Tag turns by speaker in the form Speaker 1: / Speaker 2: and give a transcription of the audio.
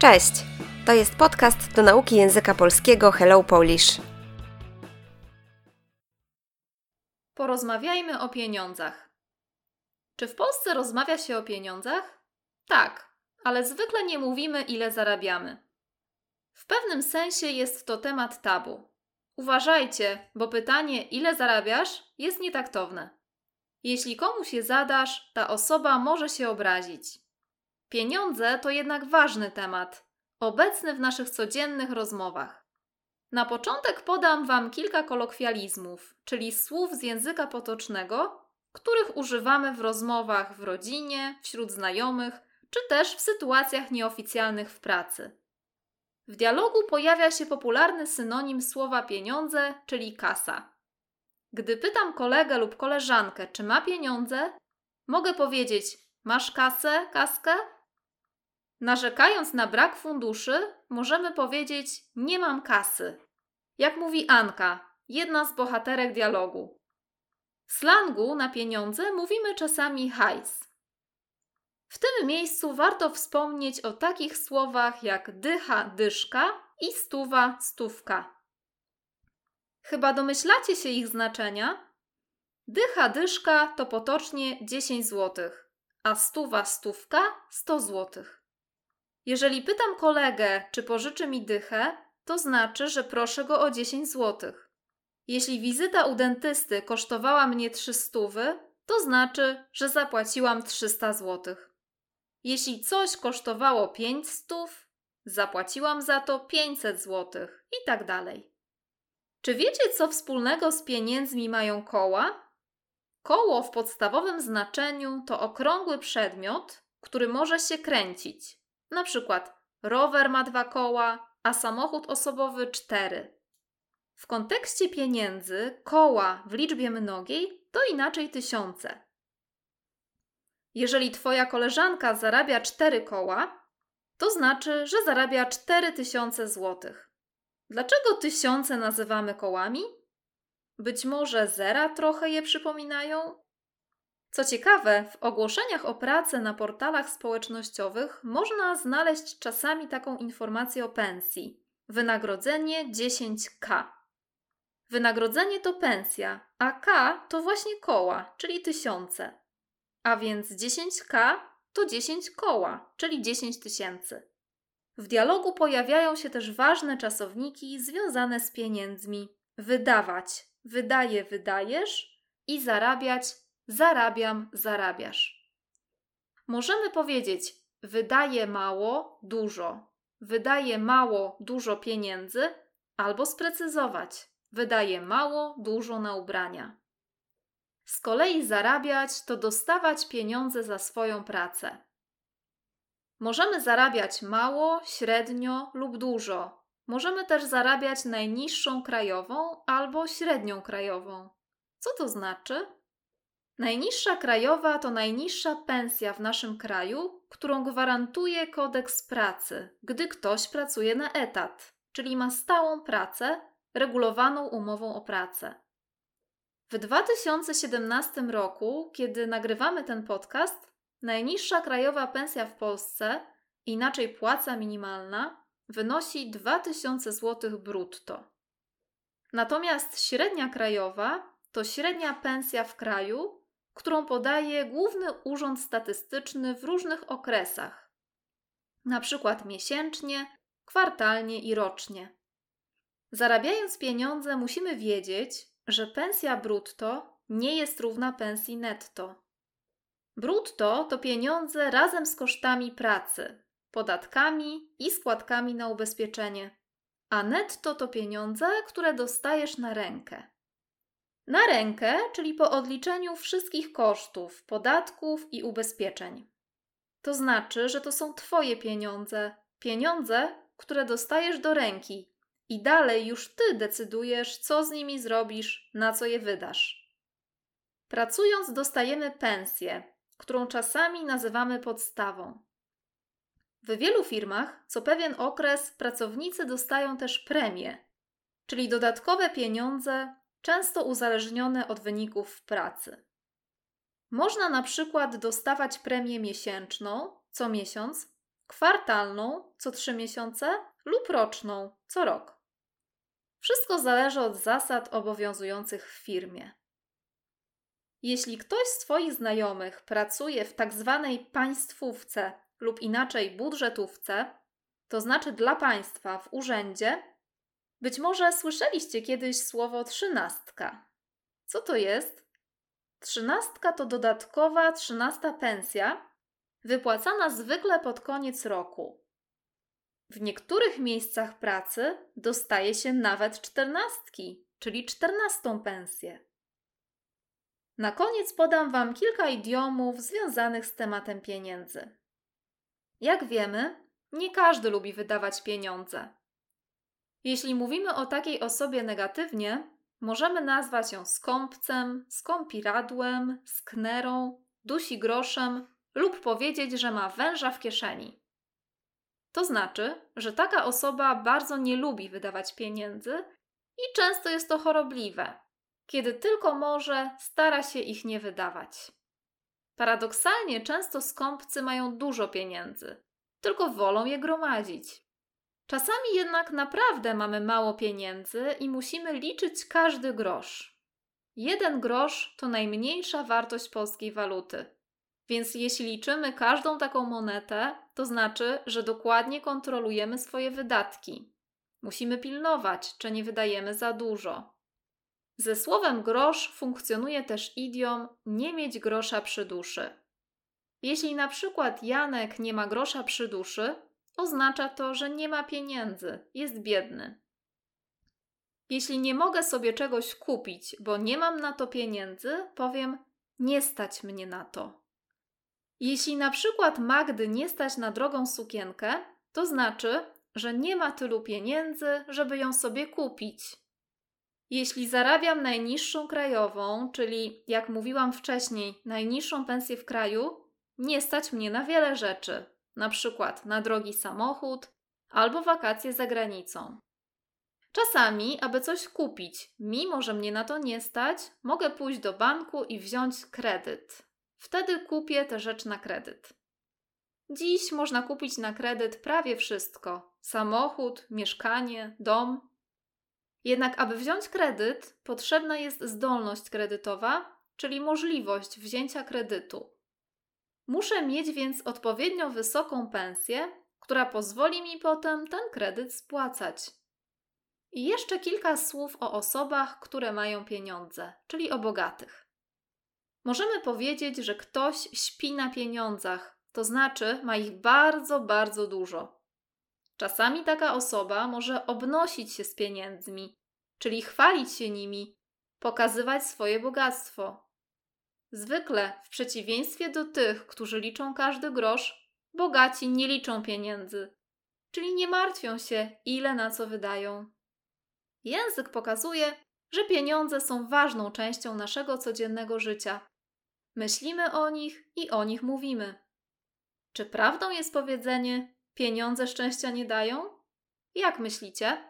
Speaker 1: Cześć! To jest podcast do nauki języka polskiego Hello Polish.
Speaker 2: Porozmawiajmy o pieniądzach. Czy w Polsce rozmawia się o pieniądzach? Tak, ale zwykle nie mówimy, ile zarabiamy. W pewnym sensie jest to temat tabu. Uważajcie, bo pytanie, ile zarabiasz, jest nietaktowne. Jeśli komuś je zadasz, ta osoba może się obrazić. Pieniądze to jednak ważny temat, obecny w naszych codziennych rozmowach. Na początek podam Wam kilka kolokwializmów, czyli słów z języka potocznego, których używamy w rozmowach w rodzinie, wśród znajomych, czy też w sytuacjach nieoficjalnych w pracy. W dialogu pojawia się popularny synonim słowa pieniądze, czyli kasa. Gdy pytam kolegę lub koleżankę, czy ma pieniądze, mogę powiedzieć: Masz kasę, kaskę? Narzekając na brak funduszy, możemy powiedzieć: Nie mam kasy. Jak mówi Anka, jedna z bohaterek dialogu. W slangu na pieniądze mówimy czasami hajs. W tym miejscu warto wspomnieć o takich słowach jak dycha, dyszka i stuwa, stówka. Chyba domyślacie się ich znaczenia? Dycha, dyszka to potocznie 10 zł, a stuwa, stówka 100 złotych. Jeżeli pytam kolegę, czy pożyczy mi dychę, to znaczy, że proszę go o 10 zł. Jeśli wizyta u dentysty kosztowała mnie 300, to znaczy, że zapłaciłam 300 zł. Jeśli coś kosztowało 500, zapłaciłam za to 500 zł i tak dalej. Czy wiecie, co wspólnego z pieniędzmi mają koła? Koło w podstawowym znaczeniu to okrągły przedmiot, który może się kręcić. Na przykład rower ma dwa koła, a samochód osobowy cztery. W kontekście pieniędzy koła w liczbie mnogiej to inaczej tysiące. Jeżeli twoja koleżanka zarabia cztery koła, to znaczy, że zarabia cztery tysiące złotych. Dlaczego tysiące nazywamy kołami? Być może zera trochę je przypominają? Co ciekawe, w ogłoszeniach o pracę na portalach społecznościowych można znaleźć czasami taką informację o pensji. Wynagrodzenie 10k. Wynagrodzenie to pensja, a k to właśnie koła, czyli tysiące. A więc 10k to 10 koła, czyli 10 tysięcy. W dialogu pojawiają się też ważne czasowniki związane z pieniędzmi. Wydawać, wydaje, wydajesz i zarabiać, zarabiam, zarabiasz. Możemy powiedzieć wydaje mało, dużo, wydaje mało, dużo pieniędzy, albo sprecyzować wydaje mało, dużo na ubrania. Z kolei zarabiać to dostawać pieniądze za swoją pracę. Możemy zarabiać mało, średnio lub dużo. Możemy też zarabiać najniższą krajową albo średnią krajową. Co to znaczy? Najniższa krajowa to najniższa pensja w naszym kraju, którą gwarantuje kodeks pracy, gdy ktoś pracuje na etat, czyli ma stałą pracę regulowaną umową o pracę. W 2017 roku, kiedy nagrywamy ten podcast, najniższa krajowa pensja w Polsce, inaczej płaca minimalna, wynosi 2000 zł brutto. Natomiast średnia krajowa to średnia pensja w kraju, którą podaje Główny Urząd Statystyczny w różnych okresach, na przykład miesięcznie, kwartalnie i rocznie. Zarabiając pieniądze, musimy wiedzieć, że pensja brutto nie jest równa pensji netto. Brutto to pieniądze razem z kosztami pracy, podatkami i składkami na ubezpieczenie, a netto to pieniądze, które dostajesz na rękę. Na rękę, czyli po odliczeniu wszystkich kosztów, podatków i ubezpieczeń. To znaczy, że to są Twoje pieniądze, pieniądze, które dostajesz do ręki i dalej już Ty decydujesz, co z nimi zrobisz, na co je wydasz. Pracując, dostajemy pensję, którą czasami nazywamy podstawą. W wielu firmach co pewien okres pracownicy dostają też premie, czyli dodatkowe pieniądze często uzależnione od wyników pracy. Można na przykład dostawać premię miesięczną co miesiąc, kwartalną co trzy miesiące lub roczną co rok. Wszystko zależy od zasad obowiązujących w firmie. Jeśli ktoś z Twoich znajomych pracuje w tak zwanej państwówce lub inaczej budżetówce, to znaczy dla państwa w urzędzie, być może słyszeliście kiedyś słowo trzynastka. Co to jest? Trzynastka to dodatkowa trzynasta pensja, wypłacana zwykle pod koniec roku. W niektórych miejscach pracy dostaje się nawet czternastki, czyli czternastą pensję. Na koniec podam Wam kilka idiomów związanych z tematem pieniędzy. Jak wiemy, nie każdy lubi wydawać pieniądze. Jeśli mówimy o takiej osobie negatywnie, możemy nazwać ją skąpcem, skąpiradłem, sknerą, dusi groszem lub powiedzieć, że ma węża w kieszeni. To znaczy, że taka osoba bardzo nie lubi wydawać pieniędzy i często jest to chorobliwe. Kiedy tylko może, stara się ich nie wydawać. Paradoksalnie często skąpcy mają dużo pieniędzy, tylko wolą je gromadzić. Czasami jednak naprawdę mamy mało pieniędzy i musimy liczyć każdy grosz. Jeden grosz to najmniejsza wartość polskiej waluty. Więc jeśli liczymy każdą taką monetę, to znaczy, że dokładnie kontrolujemy swoje wydatki. Musimy pilnować, czy nie wydajemy za dużo. Ze słowem grosz funkcjonuje też idiom nie mieć grosza przy duszy. Jeśli na przykład Janek nie ma grosza przy duszy, oznacza to, że nie ma pieniędzy, jest biedny. Jeśli nie mogę sobie czegoś kupić, bo nie mam na to pieniędzy, powiem: Nie stać mnie na to. Jeśli na przykład Magdy nie stać na drogą sukienkę, to znaczy, że nie ma tylu pieniędzy, żeby ją sobie kupić. Jeśli zarabiam najniższą krajową, czyli jak mówiłam wcześniej, najniższą pensję w kraju, nie stać mnie na wiele rzeczy, na przykład na drogi samochód albo wakacje za granicą. Czasami, aby coś kupić, mimo że mnie na to nie stać, mogę pójść do banku i wziąć kredyt. Wtedy kupię tę rzecz na kredyt. Dziś można kupić na kredyt prawie wszystko: samochód, mieszkanie, dom. Jednak, aby wziąć kredyt, potrzebna jest zdolność kredytowa, czyli możliwość wzięcia kredytu. Muszę mieć więc odpowiednio wysoką pensję, która pozwoli mi potem ten kredyt spłacać. I jeszcze kilka słów o osobach, które mają pieniądze, czyli o bogatych. Możemy powiedzieć, że ktoś śpi na pieniądzach, to znaczy ma ich bardzo, bardzo dużo. Czasami taka osoba może obnosić się z pieniędzmi, czyli chwalić się nimi, pokazywać swoje bogactwo. Zwykle, w przeciwieństwie do tych, którzy liczą każdy grosz, bogaci nie liczą pieniędzy, czyli nie martwią się, ile na co wydają. Język pokazuje, że pieniądze są ważną częścią naszego codziennego życia. Myślimy o nich i o nich mówimy. Czy prawdą jest powiedzenie: pieniądze szczęścia nie dają? Jak myślicie?